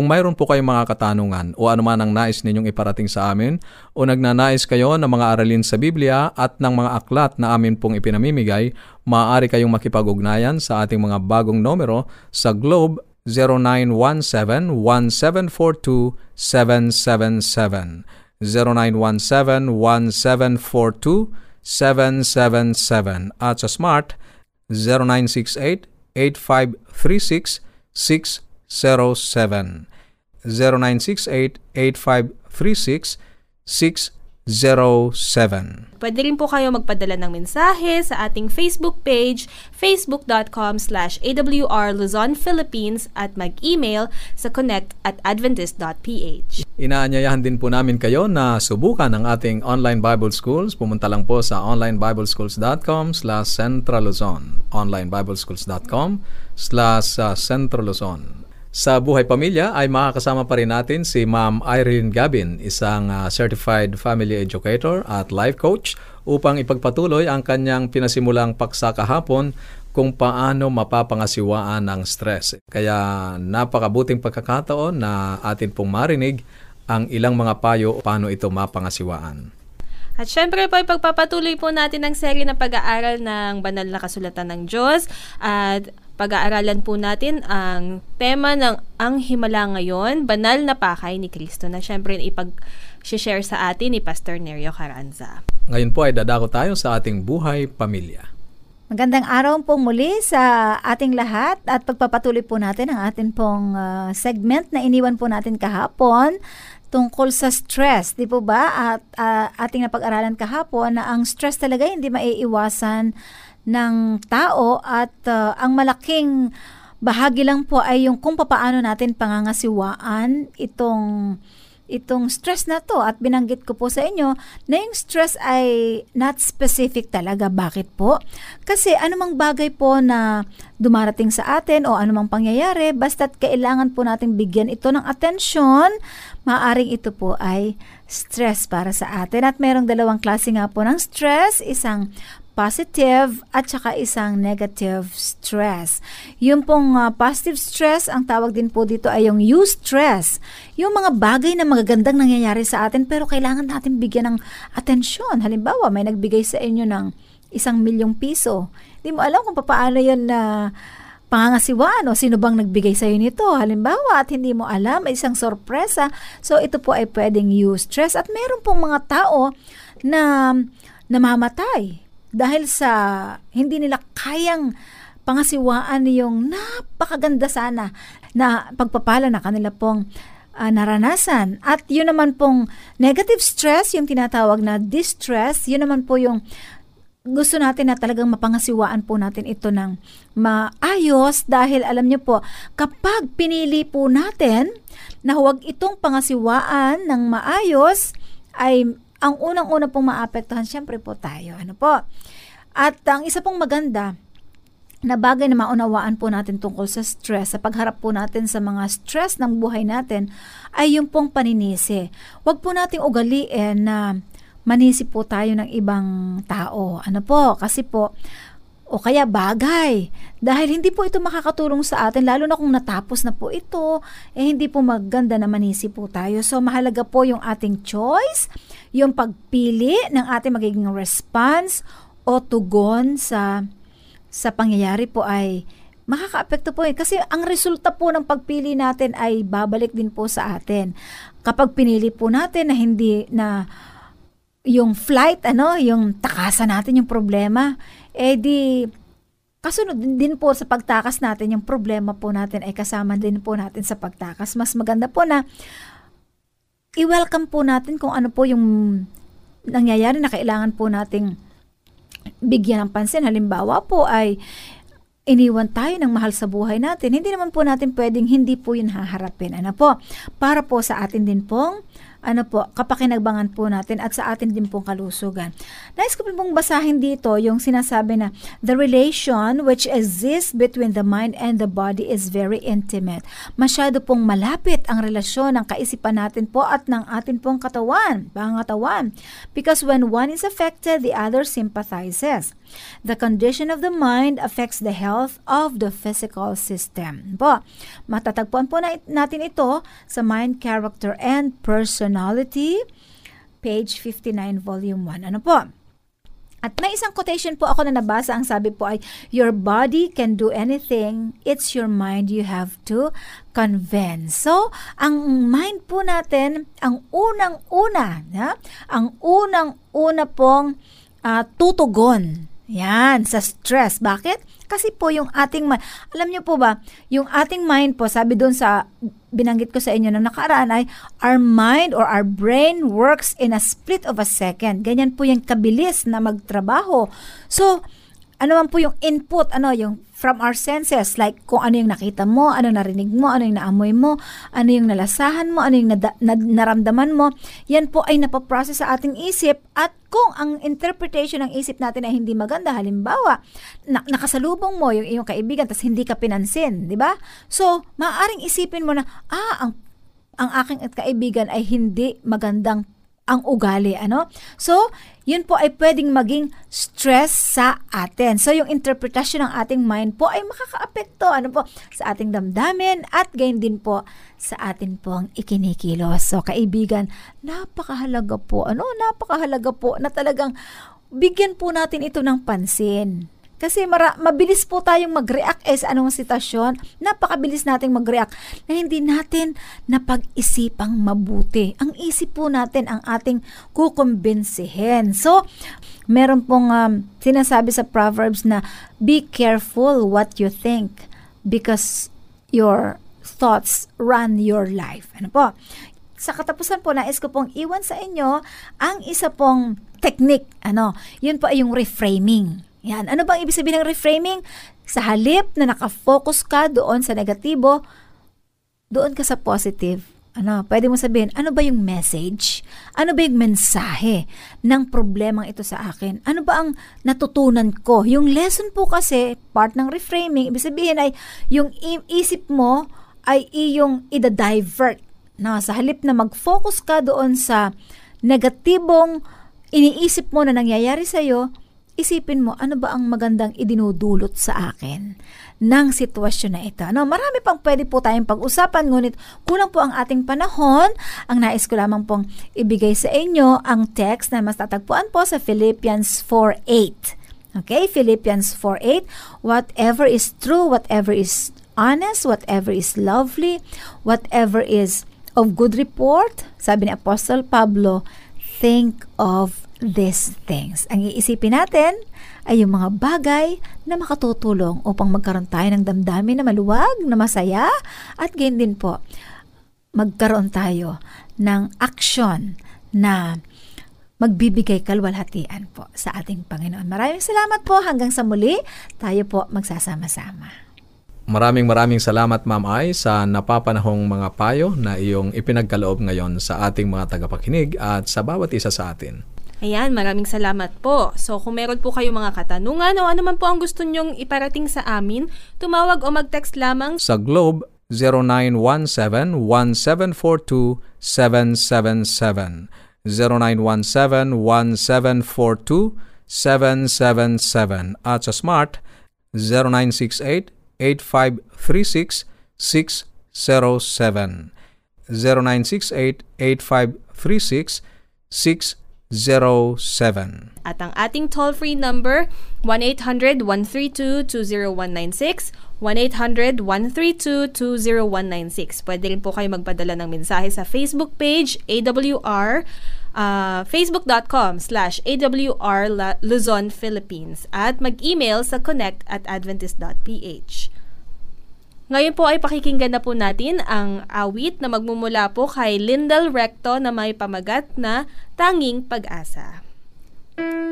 Kung mayroon po kayong mga katanungan o anuman ang nais ninyong iparating sa amin o nagnanais kayo ng mga aralin sa Biblia at ng mga aklat na amin pong ipinamimigay, maaari kayong makipag-ugnayan sa ating mga bagong numero sa Globe 0917-1742-777. 0917-1742-777 at sa Smart 0968-8536-6 0968 0968-8536-607. Pwede rin po kayo magpadala ng mensahe sa ating Facebook page, facebook.com slash awr Luzon, Philippines at mag-email sa connect at adventist.ph. Inaanyayahan din po namin kayo na subukan ang ating online Bible Schools. Pumunta lang po sa onlinebibleschools.com slash centraluzon onlinebibleschools.com slash centraluzon sa Buhay Pamilya ay makakasama pa rin natin si Ma'am Irene Gabin, isang uh, certified family educator at life coach upang ipagpatuloy ang kanyang pinasimulang paksa kahapon kung paano mapapangasiwaan ang stress. Kaya napakabuting pagkakataon na atin pong marinig ang ilang mga payo paano ito mapangasiwaan. At syempre po, ipagpapatuloy po natin ang serye ng pag-aaral ng banal na kasulatan ng Diyos at pag-aaralan po natin ang tema ng Ang Himala ngayon, Banal na Pakay ni Kristo na syempre ipag-share sa atin ni Pastor Nerio Caranza. Ngayon po ay dadako tayo sa ating buhay pamilya. Magandang araw po muli sa ating lahat at pagpapatuloy po natin ang ating pong uh, segment na iniwan po natin kahapon tungkol sa stress, di po ba? At uh, ating napag-aralan kahapon na ang stress talaga hindi maiiwasan ng tao at uh, ang malaking bahagi lang po ay yung kung paano natin pangangasiwaan itong itong stress na to at binanggit ko po sa inyo na yung stress ay not specific talaga. Bakit po? Kasi anumang bagay po na dumarating sa atin o anumang pangyayari, basta't kailangan po natin bigyan ito ng atensyon, maaring ito po ay stress para sa atin. At merong dalawang klase nga po ng stress, isang positive at saka isang negative stress. Yung pong uh, positive stress, ang tawag din po dito ay yung eustress. Yung mga bagay na magagandang nangyayari sa atin pero kailangan natin bigyan ng atensyon. Halimbawa, may nagbigay sa inyo ng isang milyong piso. Hindi mo alam kung paano yun na uh, pangangasiwaan o sino bang nagbigay sa iyo nito. Halimbawa, at hindi mo alam, ay isang sorpresa. So, ito po ay pwedeng eustress. At meron pong mga tao na namamatay dahil sa hindi nila kayang pangasiwaan yung napakaganda sana na pagpapala na kanila pong uh, naranasan. At yun naman pong negative stress, yung tinatawag na distress, yun naman po yung gusto natin na talagang mapangasiwaan po natin ito ng maayos dahil alam niyo po, kapag pinili po natin na huwag itong pangasiwaan ng maayos, ay ang unang-una pong maapektuhan, syempre po tayo. Ano po? At ang isa pong maganda, na bagay na maunawaan po natin tungkol sa stress, sa pagharap po natin sa mga stress ng buhay natin, ay yung pong paninisi. Huwag po nating ugaliin na manisi po tayo ng ibang tao. Ano po? Kasi po, o kaya bagay. Dahil hindi po ito makakatulong sa atin, lalo na kung natapos na po ito, eh hindi po maganda na manisi po tayo. So mahalaga po yung ating choice, yung pagpili ng ating magiging response o tugon sa sa pangyayari po ay makakaapekto po yun. Kasi ang resulta po ng pagpili natin ay babalik din po sa atin. Kapag pinili po natin na hindi na yung flight, ano, yung takasan natin yung problema, eh di, kasunod din po sa pagtakas natin, yung problema po natin ay kasama din po natin sa pagtakas. Mas maganda po na i-welcome po natin kung ano po yung nangyayari na kailangan po nating bigyan ng pansin. Halimbawa po ay iniwan tayo ng mahal sa buhay natin, hindi naman po natin pwedeng hindi po yun haharapin. Ano po? Para po sa atin din pong ano po, kapakinagbangan po natin at sa atin din pong kalusugan. Nais ko pong basahin dito yung sinasabi na the relation which exists between the mind and the body is very intimate. Masyado pong malapit ang relasyon ng kaisipan natin po at ng atin pong katawan, pangatawan. Because when one is affected, the other sympathizes. The condition of the mind affects the health of the physical system. Po, matatagpuan po na, natin ito sa Mind, Character, and Personality, page 59, volume 1. Ano po? At may isang quotation po ako na nabasa, ang sabi po ay, Your body can do anything, it's your mind you have to convince. So, ang mind po natin, ang unang-una, ya? ang unang-una pong uh, tutugon yan, sa stress. Bakit? Kasi po yung ating mind, alam niyo po ba, yung ating mind po, sabi doon sa, binanggit ko sa inyo nung nakaraan ay, our mind or our brain works in a split of a second. Ganyan po yung kabilis na magtrabaho. So, ano man po yung input, ano, yung from our senses, like kung ano yung nakita mo, ano narinig mo, ano yung naamoy mo, ano yung nalasahan mo, ano yung nada, na, naramdaman mo, yan po ay napaprocess sa ating isip at kung ang interpretation ng isip natin ay hindi maganda, halimbawa, na, nakasalubong mo yung iyong kaibigan tapos hindi ka pinansin, di ba? So, maaaring isipin mo na, ah, ang ang aking kaibigan ay hindi magandang ang ugali, ano? So, yun po ay pwedeng maging stress sa atin. So, yung interpretation ng ating mind po ay makakaapekto, ano po, sa ating damdamin at gain din po sa atin pong ikinikilos. So, kaibigan, napakahalaga po, ano? Napakahalaga po na talagang bigyan po natin ito ng pansin. Kasi mara, mabilis po tayong mag-react eh sa anong sitwasyon. Napakabilis nating mag-react na hindi natin napag-isipang mabuti. Ang isip po natin ang ating kukumbinsihin. So, meron pong um, sinasabi sa Proverbs na be careful what you think because your thoughts run your life. Ano po? Sa katapusan po, nais ko pong iwan sa inyo ang isa pong technique. Ano, yun po ay yung reframing. Yan. Ano bang ibig sabihin ng reframing? Sa halip na nakafocus ka doon sa negatibo, doon ka sa positive. Ano, pwede mo sabihin, ano ba yung message? Ano ba yung mensahe ng problemang ito sa akin? Ano ba ang natutunan ko? Yung lesson po kasi, part ng reframing, ibig sabihin ay yung isip mo ay iyong ida-divert. No, sa halip na mag-focus ka doon sa negatibong iniisip mo na nangyayari sa'yo, isipin mo ano ba ang magandang idinudulot sa akin ng sitwasyon na ito. No, marami pang pwede po tayong pag-usapan, ngunit kulang po ang ating panahon. Ang nais ko lamang pong ibigay sa inyo ang text na mas tatagpuan po sa Philippians 4.8. Okay, Philippians 4.8, whatever is true, whatever is honest, whatever is lovely, whatever is of good report, sabi ni Apostle Pablo, think of these things. Ang iisipin natin ay yung mga bagay na makatutulong upang magkaroon tayo ng damdamin na maluwag, na masaya, at gain din po, magkaroon tayo ng action na magbibigay kalwalhatian po sa ating Panginoon. Maraming salamat po. Hanggang sa muli, tayo po magsasama-sama. Maraming maraming salamat Ma'am Ay sa napapanahong mga payo na iyong ipinagkaloob ngayon sa ating mga tagapakinig at sa bawat isa sa atin. Ayan, maraming salamat po. So kung meron po kayong mga katanungan o ano man po ang gusto nyong iparating sa amin, tumawag o mag-text lamang sa Globe 0917-1742-777 0917-1742-777 at sa Smart 0968-8536-607 0968-8536-607 0917. At ang ating toll-free number, 1-800-132-20196, 1-800-132-20196. Pwede rin po kayo magpadala ng mensahe sa Facebook page, AWR, uh, facebook.com slash AWR Luzon, Philippines at mag-email sa connect at adventist.ph. Ngayon po ay pakikinggan na po natin ang awit na magmumula po kay Lindel Recto na may pamagat na Tanging Pag-asa. Si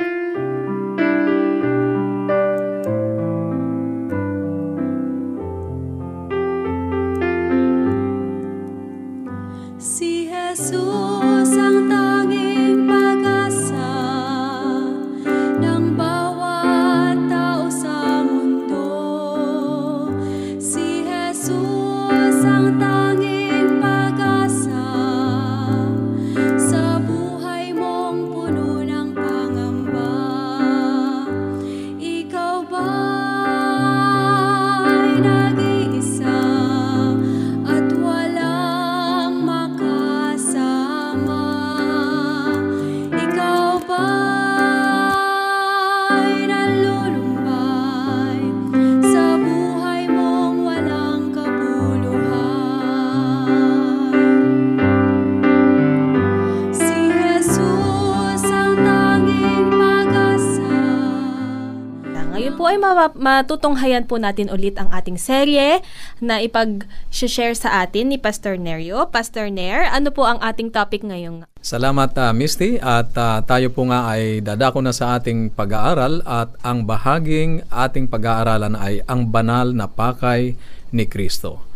matutunghayan po natin ulit ang ating serye na ipag-share sa atin ni Pastor Nerio. Pastor Ner, ano po ang ating topic ngayong Salamat uh, Misty at uh, tayo po nga ay dadako na sa ating pag-aaral at ang bahaging ating pag-aaralan ay ang banal na pakay ni Kristo.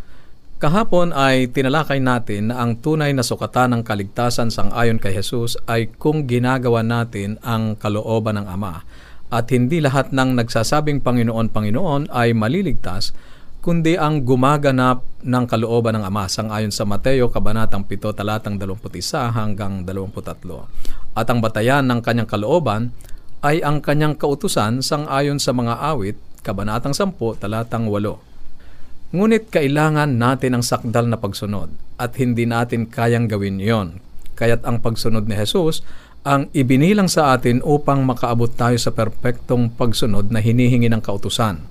Kahapon ay tinalakay natin na ang tunay na sukatan ng kaligtasan sang ayon kay Jesus ay kung ginagawa natin ang kalooban ng Ama at hindi lahat ng nagsasabing Panginoon, Panginoon ay maliligtas kundi ang gumaganap ng kalooban ng Ama sang ayon sa Mateo Kabanatang 7 talatang 21 hanggang 23. At ang batayan ng kanyang kalooban ay ang kanyang kautusan sang ayon sa mga awit Kabanatang 10 talatang 8 Ngunit kailangan natin ang sakdal na pagsunod at hindi natin kayang gawin yon. Kaya't ang pagsunod ni Jesus ang ibinilang sa atin upang makaabot tayo sa perpektong pagsunod na hinihingi ng kautusan.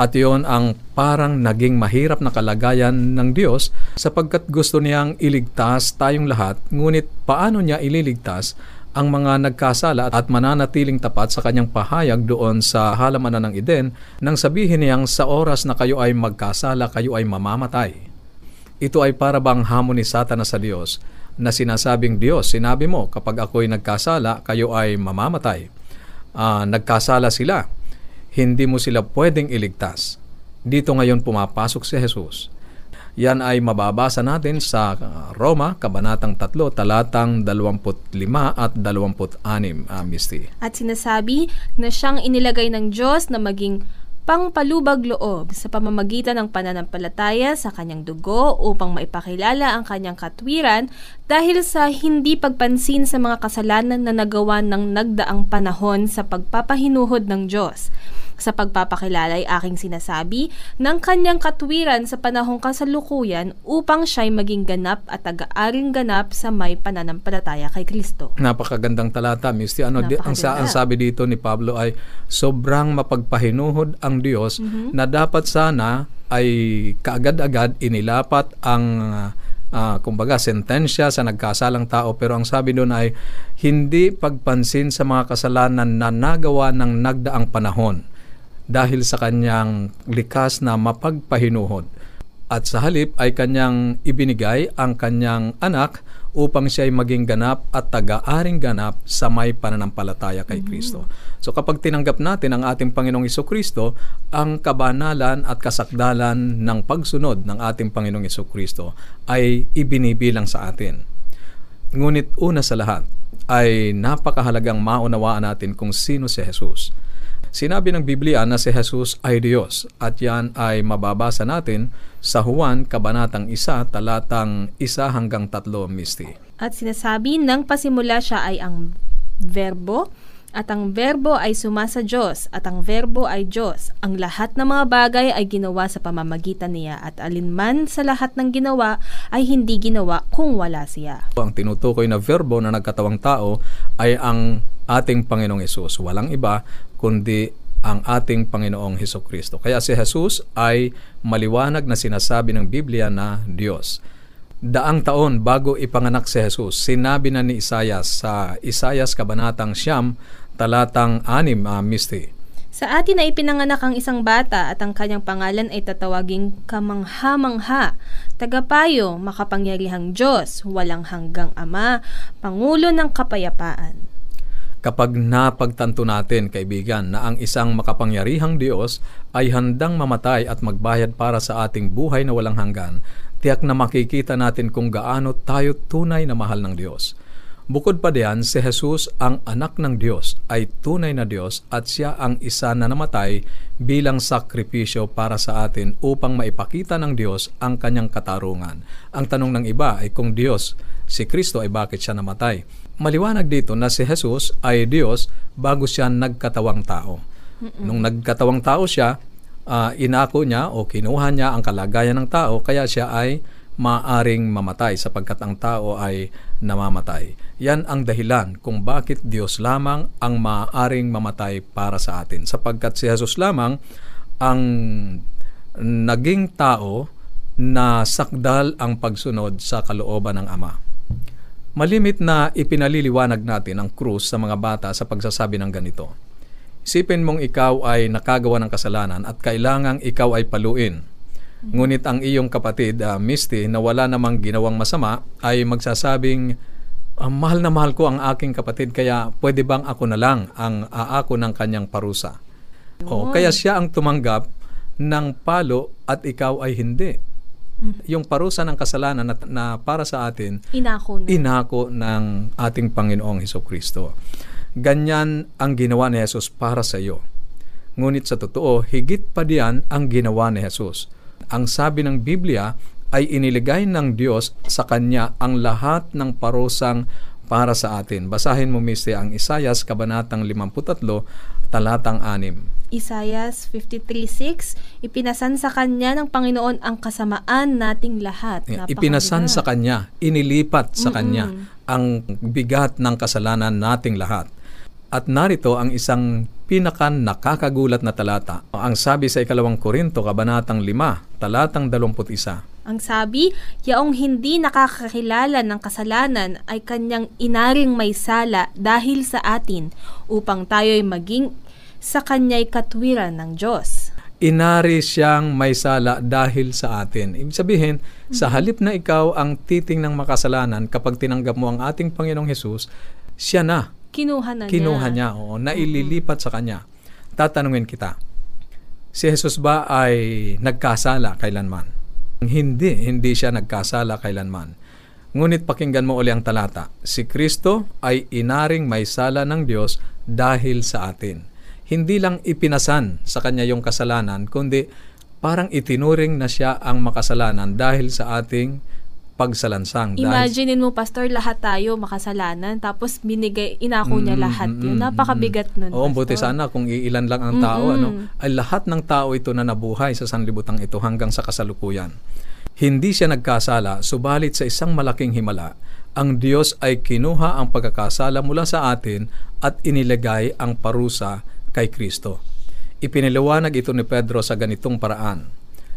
At yon ang parang naging mahirap na kalagayan ng Diyos sapagkat gusto niyang iligtas tayong lahat, ngunit paano niya ililigtas ang mga nagkasala at mananatiling tapat sa kanyang pahayag doon sa halamanan ng Eden nang sabihin niyang sa oras na kayo ay magkasala, kayo ay mamamatay. Ito ay para bang hamon ni Satanas sa Diyos na sinasabing Diyos, sinabi mo kapag ako'y nagkasala, kayo ay mamamatay. Uh, nagkasala sila, hindi mo sila pwedeng iligtas. Dito ngayon pumapasok si Jesus yan ay mababasa natin sa Roma, Kabanatang 3, talatang 25 at 26, uh, Misty. At sinasabi na siyang inilagay ng Diyos na maging pangpalubag loob sa pamamagitan ng pananampalataya sa kanyang dugo upang maipakilala ang kanyang katwiran dahil sa hindi pagpansin sa mga kasalanan na nagawa ng nagdaang panahon sa pagpapahinuhod ng Diyos sa pagpapakilala ay aking sinasabi ng kanyang katwiran sa panahong kasalukuyan upang siya'y maging ganap at taga-aring ganap sa may pananampalataya kay Kristo. Napakagandang talata, Misty. Ano, di, ang, ang sabi dito ni Pablo ay sobrang mapagpahinuhod ang Diyos mm-hmm. na dapat sana ay kaagad-agad inilapat ang uh, kumbaga sentensya sa nagkasalang tao pero ang sabi doon ay hindi pagpansin sa mga kasalanan na nagawa ng nagdaang panahon dahil sa kanyang likas na mapagpahinuhod. At sa halip ay kanyang ibinigay ang kanyang anak upang siya ay maging ganap at taga-aring ganap sa may pananampalataya kay Kristo. So kapag tinanggap natin ang ating Panginoong Iso Kristo, ang kabanalan at kasakdalan ng pagsunod ng ating Panginoong Iso Kristo ay ibinibilang sa atin. Ngunit una sa lahat ay napakahalagang maunawaan natin kung sino si Jesus. Sinabi ng Biblia na si Jesus ay Diyos at yan ay mababasa natin sa Juan Kabanatang 1, talatang 1 hanggang 3, Misty. At sinasabi ng pasimula siya ay ang verbo at ang verbo ay sumasa Diyos at ang verbo ay Diyos. Ang lahat ng mga bagay ay ginawa sa pamamagitan niya at alinman sa lahat ng ginawa ay hindi ginawa kung wala siya. Ang tinutukoy na verbo na nagkatawang tao ay ang ating Panginoong Yesus. Walang iba kundi ang ating Panginoong Heso Kristo. Kaya si Jesus ay maliwanag na sinasabi ng Biblia na Diyos. Daang taon bago ipanganak si Jesus, sinabi na ni Isayas sa Isayas Kabanatang Siyam, talatang 6, uh, Misty. Sa atin ay ipinanganak ang isang bata at ang kanyang pangalan ay tatawaging kamangha-mangha, tagapayo, makapangyarihang Diyos, walang hanggang Ama, Pangulo ng Kapayapaan kapag napagtanto natin, kaibigan, na ang isang makapangyarihang Diyos ay handang mamatay at magbayad para sa ating buhay na walang hanggan, tiyak na makikita natin kung gaano tayo tunay na mahal ng Diyos. Bukod pa diyan, si Jesus ang anak ng Diyos ay tunay na Diyos at siya ang isa na namatay bilang sakripisyo para sa atin upang maipakita ng Diyos ang kanyang katarungan. Ang tanong ng iba ay kung Diyos, si Kristo ay bakit siya namatay? Maliwanag dito na si Jesus ay Diyos bago siya nagkatawang tao. Mm-mm. Nung nagkatawang tao siya, uh, inako niya o kinuha niya ang kalagayan ng tao kaya siya ay maaring mamatay sapagkat ang tao ay namamatay. Yan ang dahilan kung bakit Diyos lamang ang maaring mamatay para sa atin. Sapagkat si Jesus lamang ang naging tao na sakdal ang pagsunod sa kalooban ng Ama. Malimit na ipinaliliwanag natin ang krus sa mga bata sa pagsasabi ng ganito. Isipin mong ikaw ay nakagawa ng kasalanan at kailangang ikaw ay paluin. Ngunit ang iyong kapatid, ah, Misty, na wala namang ginawang masama, ay magsasabing, "Ah, mahal na mahal ko ang aking kapatid, kaya pwede bang ako na lang ang aako ng kanyang parusa? O, kaya siya ang tumanggap ng palo at ikaw ay hindi. Yung parusa ng kasalanan na, na para sa atin, Inako na. inako ng ating Panginoong Heso Kristo. Ganyan ang ginawa ni Jesus para sa iyo. Ngunit sa totoo, higit pa diyan ang ginawa ni Jesus. Ang sabi ng Biblia ay iniligay ng Diyos sa Kanya ang lahat ng parusang para sa atin. Basahin mo, Mr. ang Isayas, Kabanatang 53, talatang 6. Isaias 53.6, ipinasan sa kanya ng Panginoon ang kasamaan nating lahat. Yeah, Napakabigat. Ipinasan sa Kanya, inilipat sa Kanya ang bigat ng kasalanan nating lahat. At narito ang isang pinakan nakakagulat na talata. Ang sabi sa ikalawang Korinto, kabanatang 5, talatang 21. Ang sabi, yaong hindi nakakakilala ng kasalanan ay kanyang inaring may sala dahil sa atin upang tayo'y maging sa kanya'y katwiran ng Diyos. Inari siyang may sala dahil sa atin. Ibig sabihin, sa halip na ikaw ang titing ng makasalanan, kapag tinanggap mo ang ating Panginoong Hesus, siya na. Kinuha na Kinuha niya. niya, oo, naililipat sa Kanya. Tatanungin kita, si Jesus ba ay nagkasala kailanman? Hindi, hindi siya nagkasala kailanman. Ngunit pakinggan mo uli ang talata. Si Kristo ay inaring may sala ng Diyos dahil sa atin. Hindi lang ipinasan sa Kanya yung kasalanan, kundi parang itinuring na siya ang makasalanan dahil sa ating pagsalansang. Imaginein mo, Pastor, lahat tayo makasalanan, tapos binigay, inako niya lahat yun. Napakabigat nun, Oo, Pastor. buti sana kung iilan lang ang tao, ano, ay lahat ng tao ito na nabuhay sa sanlibutan ito hanggang sa kasalukuyan. Hindi siya nagkasala, subalit sa isang malaking himala, ang Diyos ay kinuha ang pagkakasala mula sa atin at inilagay ang parusa kay Kristo. Ipiniliwanag ito ni Pedro sa ganitong paraan.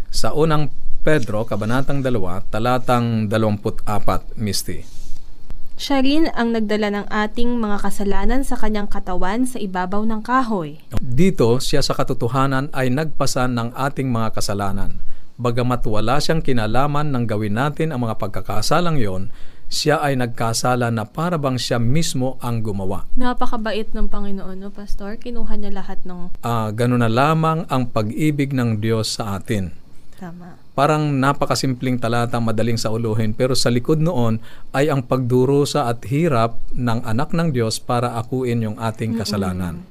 Sa unang Pedro, Kabanatang 2, talatang 24, Misty. Siya rin ang nagdala ng ating mga kasalanan sa kanyang katawan sa ibabaw ng kahoy. Dito, siya sa katotohanan ay nagpasan ng ating mga kasalanan. Bagamat wala siyang kinalaman ng gawin natin ang mga pagkakasalang yon, siya ay nagkasala na para bang siya mismo ang gumawa. Napakabait ng Panginoon, no, Pastor? Kinuha niya lahat ng Ah, ganun na lamang ang pag-ibig ng Diyos sa atin. tama. Parang napakasimpleng talata, madaling sa uluhin, pero sa likod noon ay ang pagdurusa at hirap ng anak ng Diyos para akuin yung ating kasalanan.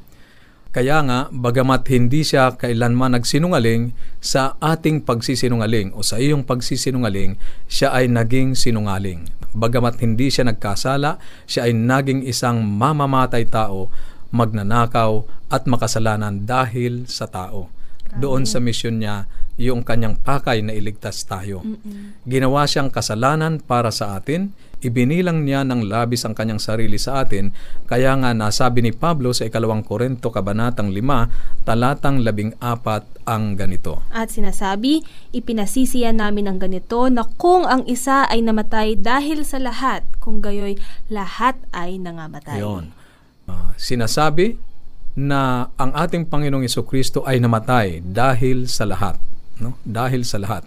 Kaya nga, bagamat hindi siya kailanman nagsinungaling, sa ating pagsisinungaling o sa iyong pagsisinungaling, siya ay naging sinungaling. Bagamat hindi siya nagkasala, siya ay naging isang mamamatay tao, magnanakaw at makasalanan dahil sa tao. Doon sa misyon niya, yung kanyang pakay na iligtas tayo. Ginawa siyang kasalanan para sa atin, ibinilang niya ng labis ang kanyang sarili sa atin, kaya nga nasabi ni Pablo sa ikalawang Korento kabanatang 5, talatang 14 ang ganito. At sinasabi, ipinasisiyan namin ang ganito na kung ang isa ay namatay dahil sa lahat, kung gayoy lahat ay nangamatay. Ayon. Ah, sinasabi na ang ating Panginoong Kristo ay namatay dahil sa lahat, no? Dahil sa lahat.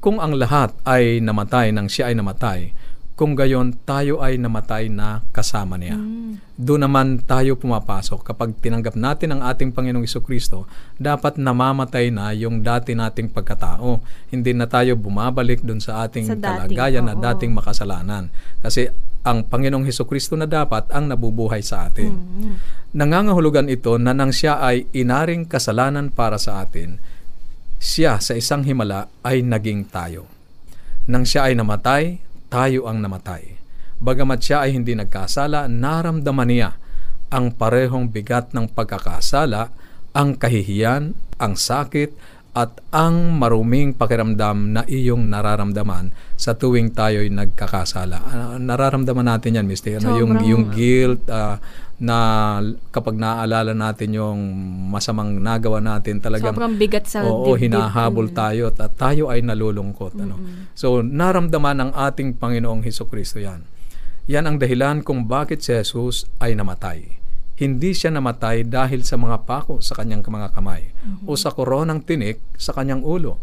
Kung ang lahat ay namatay nang siya ay namatay, kung gayon tayo ay namatay na kasama niya. Doon naman tayo pumapasok kapag tinanggap natin ang ating Panginoong Kristo, dapat namamatay na yung dati nating pagkatao. Hindi na tayo bumabalik doon sa ating Sa dating, kalagayan na oo. dating makasalanan. Kasi ang Panginoong Kristo na dapat ang nabubuhay sa atin. Nangangahulugan ito na nang siya ay inaring kasalanan para sa atin, siya sa isang himala ay naging tayo. Nang siya ay namatay, tayo ang namatay. Bagamat siya ay hindi nagkasala, naramdaman niya ang parehong bigat ng pagkakasala, ang kahihiyan, ang sakit, at ang maruming pakiramdam na iyong nararamdaman sa tuwing tayo'y nagkakasala. Ah, nararamdaman natin yan, Mr. Ano, yung, yung guilt ah, na kapag naaalala natin yung masamang nagawa natin, talagang Sobrang bigat sa Oo, dibdib. hinahabol tayo at tayo ay nalulungkot. Ano? So, naramdaman ng ating Panginoong Heso Kristo yan. Yan ang dahilan kung bakit si Jesus ay namatay. Hindi siya namatay dahil sa mga pako sa kanyang mga kamay o sa koronang tinik sa kanyang ulo.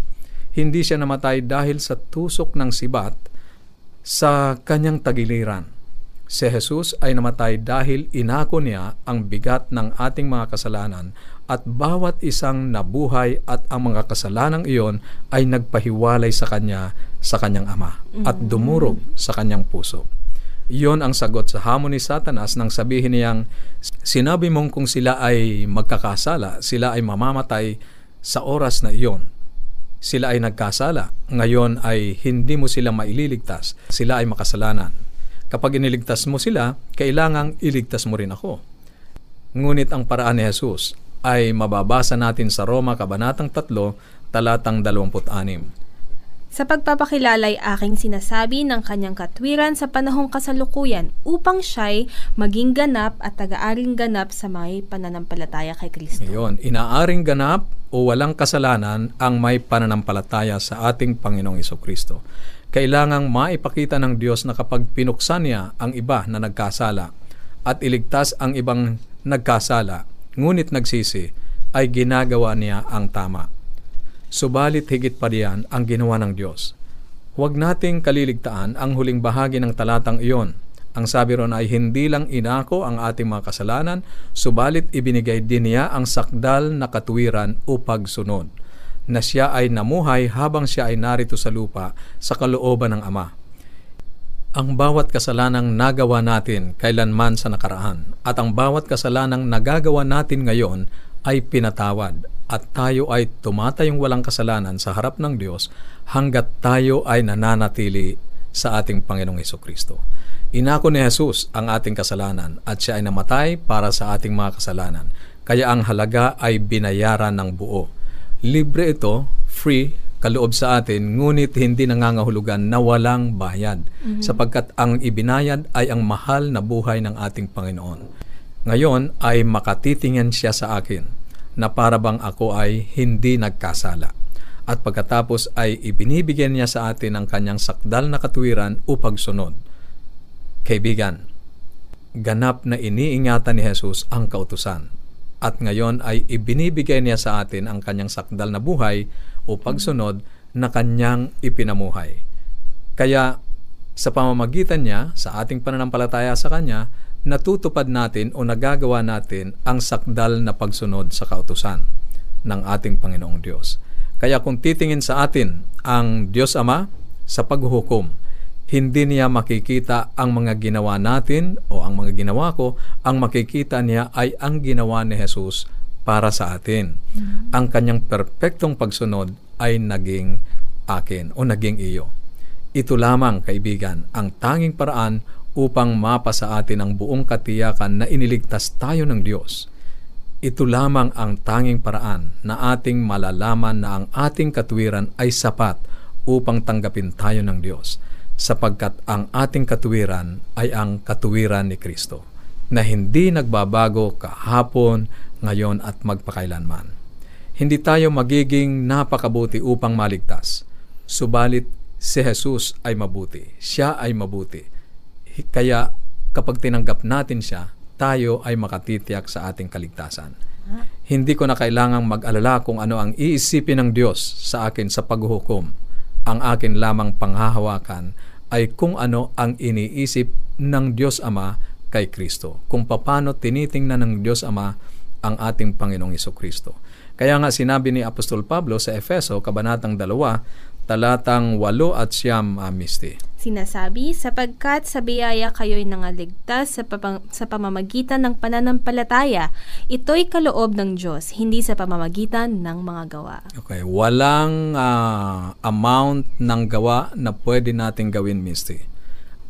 Hindi siya namatay dahil sa tusok ng sibat sa kanyang tagiliran. Si Jesus ay namatay dahil inako niya ang bigat ng ating mga kasalanan at bawat isang nabuhay at ang mga kasalanang iyon ay nagpahiwalay sa kanya sa kanyang ama at dumurog sa kanyang puso. Iyon ang sagot sa hamon ni Satanas nang sabihin niyang, sinabi mong kung sila ay magkakasala, sila ay mamamatay sa oras na iyon. Sila ay nagkasala, ngayon ay hindi mo sila maililigtas, sila ay makasalanan. Kapag iniligtas mo sila, kailangang iligtas mo rin ako. Ngunit ang paraan ni Jesus ay mababasa natin sa Roma Kabanatang 3, talatang 26. Sa pagpapakilala ay aking sinasabi ng kanyang katwiran sa panahong kasalukuyan upang siya'y maging ganap at taga-aring ganap sa may pananampalataya kay Kristo. Ngayon, inaaring ganap o walang kasalanan ang may pananampalataya sa ating Panginoong Iso Kristo. Kailangang maipakita ng Diyos na kapag pinuksan niya ang iba na nagkasala at iligtas ang ibang nagkasala, ngunit nagsisi, ay ginagawa niya ang tama. Subalit higit pa riyan ang ginawa ng Diyos. Huwag nating kaliligtaan ang huling bahagi ng talatang iyon. Ang sabi ron ay hindi lang inako ang ating mga kasalanan, subalit ibinigay din niya ang sakdal na katuwiran upag sunod, na siya ay namuhay habang siya ay narito sa lupa sa kalooban ng Ama. Ang bawat kasalanang nagawa natin kailanman sa nakaraan at ang bawat kasalanang nagagawa natin ngayon ay pinatawad at tayo ay tumatayong walang kasalanan sa harap ng Diyos hanggat tayo ay nananatili sa ating Panginoong Heso Kristo. Inako ni Jesus ang ating kasalanan at siya ay namatay para sa ating mga kasalanan. Kaya ang halaga ay binayaran ng buo. Libre ito, free, kaloob sa atin, ngunit hindi nangangahulugan na walang bayad, sapagkat ang ibinayad ay ang mahal na buhay ng ating Panginoon. Ngayon ay makatitingin siya sa akin na para bang ako ay hindi nagkasala. At pagkatapos ay ibinibigyan niya sa atin ang kanyang sakdal na katuwiran upang sunod. Kaibigan, ganap na iniingatan ni Jesus ang kautusan. At ngayon ay ibinibigay niya sa atin ang kanyang sakdal na buhay o pagsunod na kanyang ipinamuhay. Kaya sa pamamagitan niya, sa ating pananampalataya sa Kanya, natutupad natin o nagagawa natin ang sakdal na pagsunod sa kautusan ng ating Panginoong Diyos. Kaya kung titingin sa atin ang Diyos Ama sa paghuhukom, hindi niya makikita ang mga ginawa natin o ang mga ginawa ko, ang makikita niya ay ang ginawa ni Jesus para sa atin. Mm-hmm. Ang kanyang perpektong pagsunod ay naging akin o naging iyo. Ito lamang, kaibigan, ang tanging paraan upang mapa atin ang buong katiyakan na iniligtas tayo ng Diyos. Ito lamang ang tanging paraan na ating malalaman na ang ating katuwiran ay sapat upang tanggapin tayo ng Diyos sapagkat ang ating katuwiran ay ang katuwiran ni Kristo na hindi nagbabago kahapon, ngayon at magpakailanman. Hindi tayo magiging napakabuti upang maligtas, subalit si Jesus ay mabuti. Siya ay mabuti. Kaya kapag tinanggap natin siya, tayo ay makatitiyak sa ating kaligtasan. Hindi ko na kailangang mag-alala kung ano ang iisipin ng Diyos sa akin sa paghuhukom. Ang akin lamang panghahawakan ay kung ano ang iniisip ng Diyos Ama kay Kristo. Kung paano tinitingnan ng Diyos Ama ang ating Panginoong Iso Kristo. Kaya nga sinabi ni Apostol Pablo sa Efeso, Kabanatang 2, talatang 8 at siyam uh, misti. Sinasabi, sapagkat sa biyaya kayo'y nangaligtas sa, papang, sa pamamagitan ng pananampalataya. Ito'y kaloob ng Diyos, hindi sa pamamagitan ng mga gawa. Okay, walang uh, amount ng gawa na pwede nating gawin, Misty.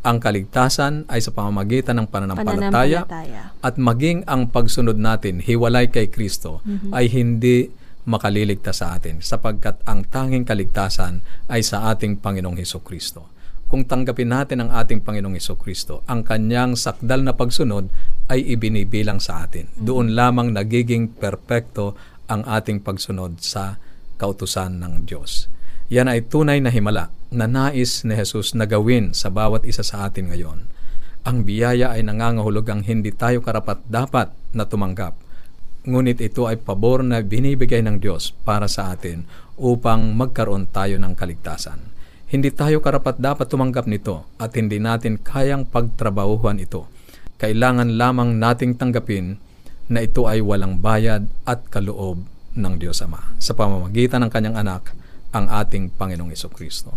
Ang kaligtasan ay sa pamamagitan ng pananampalataya, pananampalataya. at maging ang pagsunod natin, hiwalay kay Kristo, mm-hmm. ay hindi makaliligtas sa atin sapagkat ang tanging kaligtasan ay sa ating Panginoong Heso Kristo kung tanggapin natin ang ating Panginoong Iso Kristo, ang kanyang sakdal na pagsunod ay ibinibilang sa atin. Mm-hmm. Doon lamang nagiging perpekto ang ating pagsunod sa kautusan ng Diyos. Yan ay tunay na himala na nais ni Jesus na gawin sa bawat isa sa atin ngayon. Ang biyaya ay nangangahulugang hindi tayo karapat-dapat na tumanggap. Ngunit ito ay pabor na binibigay ng Diyos para sa atin upang magkaroon tayo ng kaligtasan. Hindi tayo karapat-dapat tumanggap nito at hindi natin kayang pagtrabahuhan ito. Kailangan lamang nating tanggapin na ito ay walang bayad at kaloob ng Diyos Ama sa pamamagitan ng kanyang anak, ang ating Panginoong Kristo.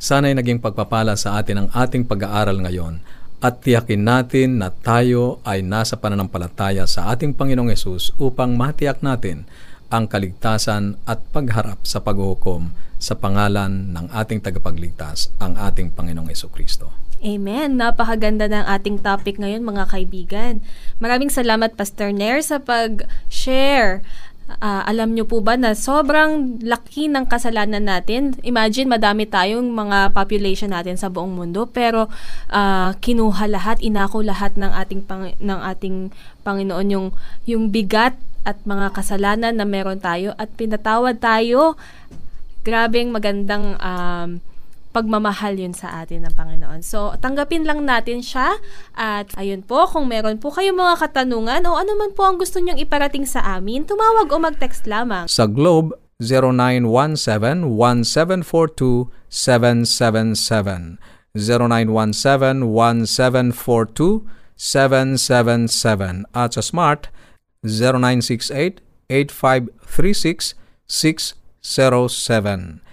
Sana'y naging pagpapala sa atin ang ating pag-aaral ngayon at tiyakin natin na tayo ay nasa pananampalataya sa ating Panginoong Yesus upang matiyak natin ang kaligtasan at pagharap sa paghuhukom sa pangalan ng ating tagapagligtas, ang ating Panginoong Yeso Kristo. Amen. Napakaganda ng ating topic ngayon mga kaibigan. Maraming salamat Pastor Nair sa pag-share Uh, alam nyo po ba na sobrang laki ng kasalanan natin? Imagine, madami tayong mga population natin sa buong mundo, pero uh, kinuha lahat, inako lahat ng ating, pang, ng ating Panginoon yung, yung bigat at mga kasalanan na meron tayo at pinatawad tayo. Grabeng magandang um, pagmamahal yun sa atin ng Panginoon. So, tanggapin lang natin siya at ayun po, kung meron po kayong mga katanungan o ano man po ang gusto nyong iparating sa amin, tumawag o mag-text lamang. Sa Globe, 0917-1742-777. 0917-1742-777. At sa Smart, 0968-8536-607.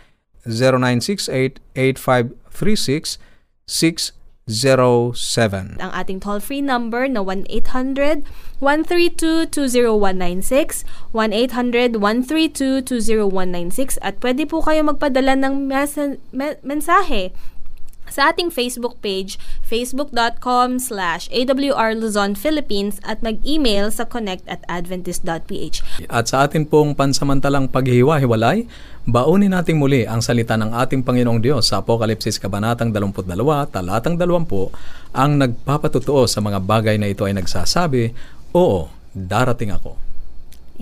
0968-8536-607. Ang ating toll-free number na 1-800-132-20196, 1-800-132-20196 at pwede po kayo magpadala ng mes- mensahe sa ating Facebook page, facebook.com slash awr at mag-email sa connect at adventist.ph. At sa atin pong pansamantalang paghihiwa-hiwalay, baunin natin muli ang salita ng ating Panginoong Diyos sa Apokalipsis Kabanatang 22, talatang 20, ang nagpapatutuo sa mga bagay na ito ay nagsasabi, Oo, darating ako.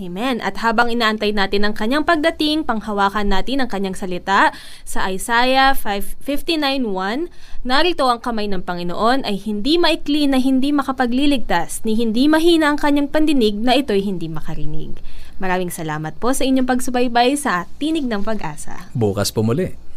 Amen. At habang inaantay natin ang kanyang pagdating, panghawakan natin ang kanyang salita sa Isaiah 59.1, narito ang kamay ng Panginoon ay hindi maikli na hindi makapagliligtas, ni hindi mahina ang kanyang pandinig na ito'y hindi makarinig. Maraming salamat po sa inyong pagsubaybay sa Tinig ng Pag-asa. Bukas po muli.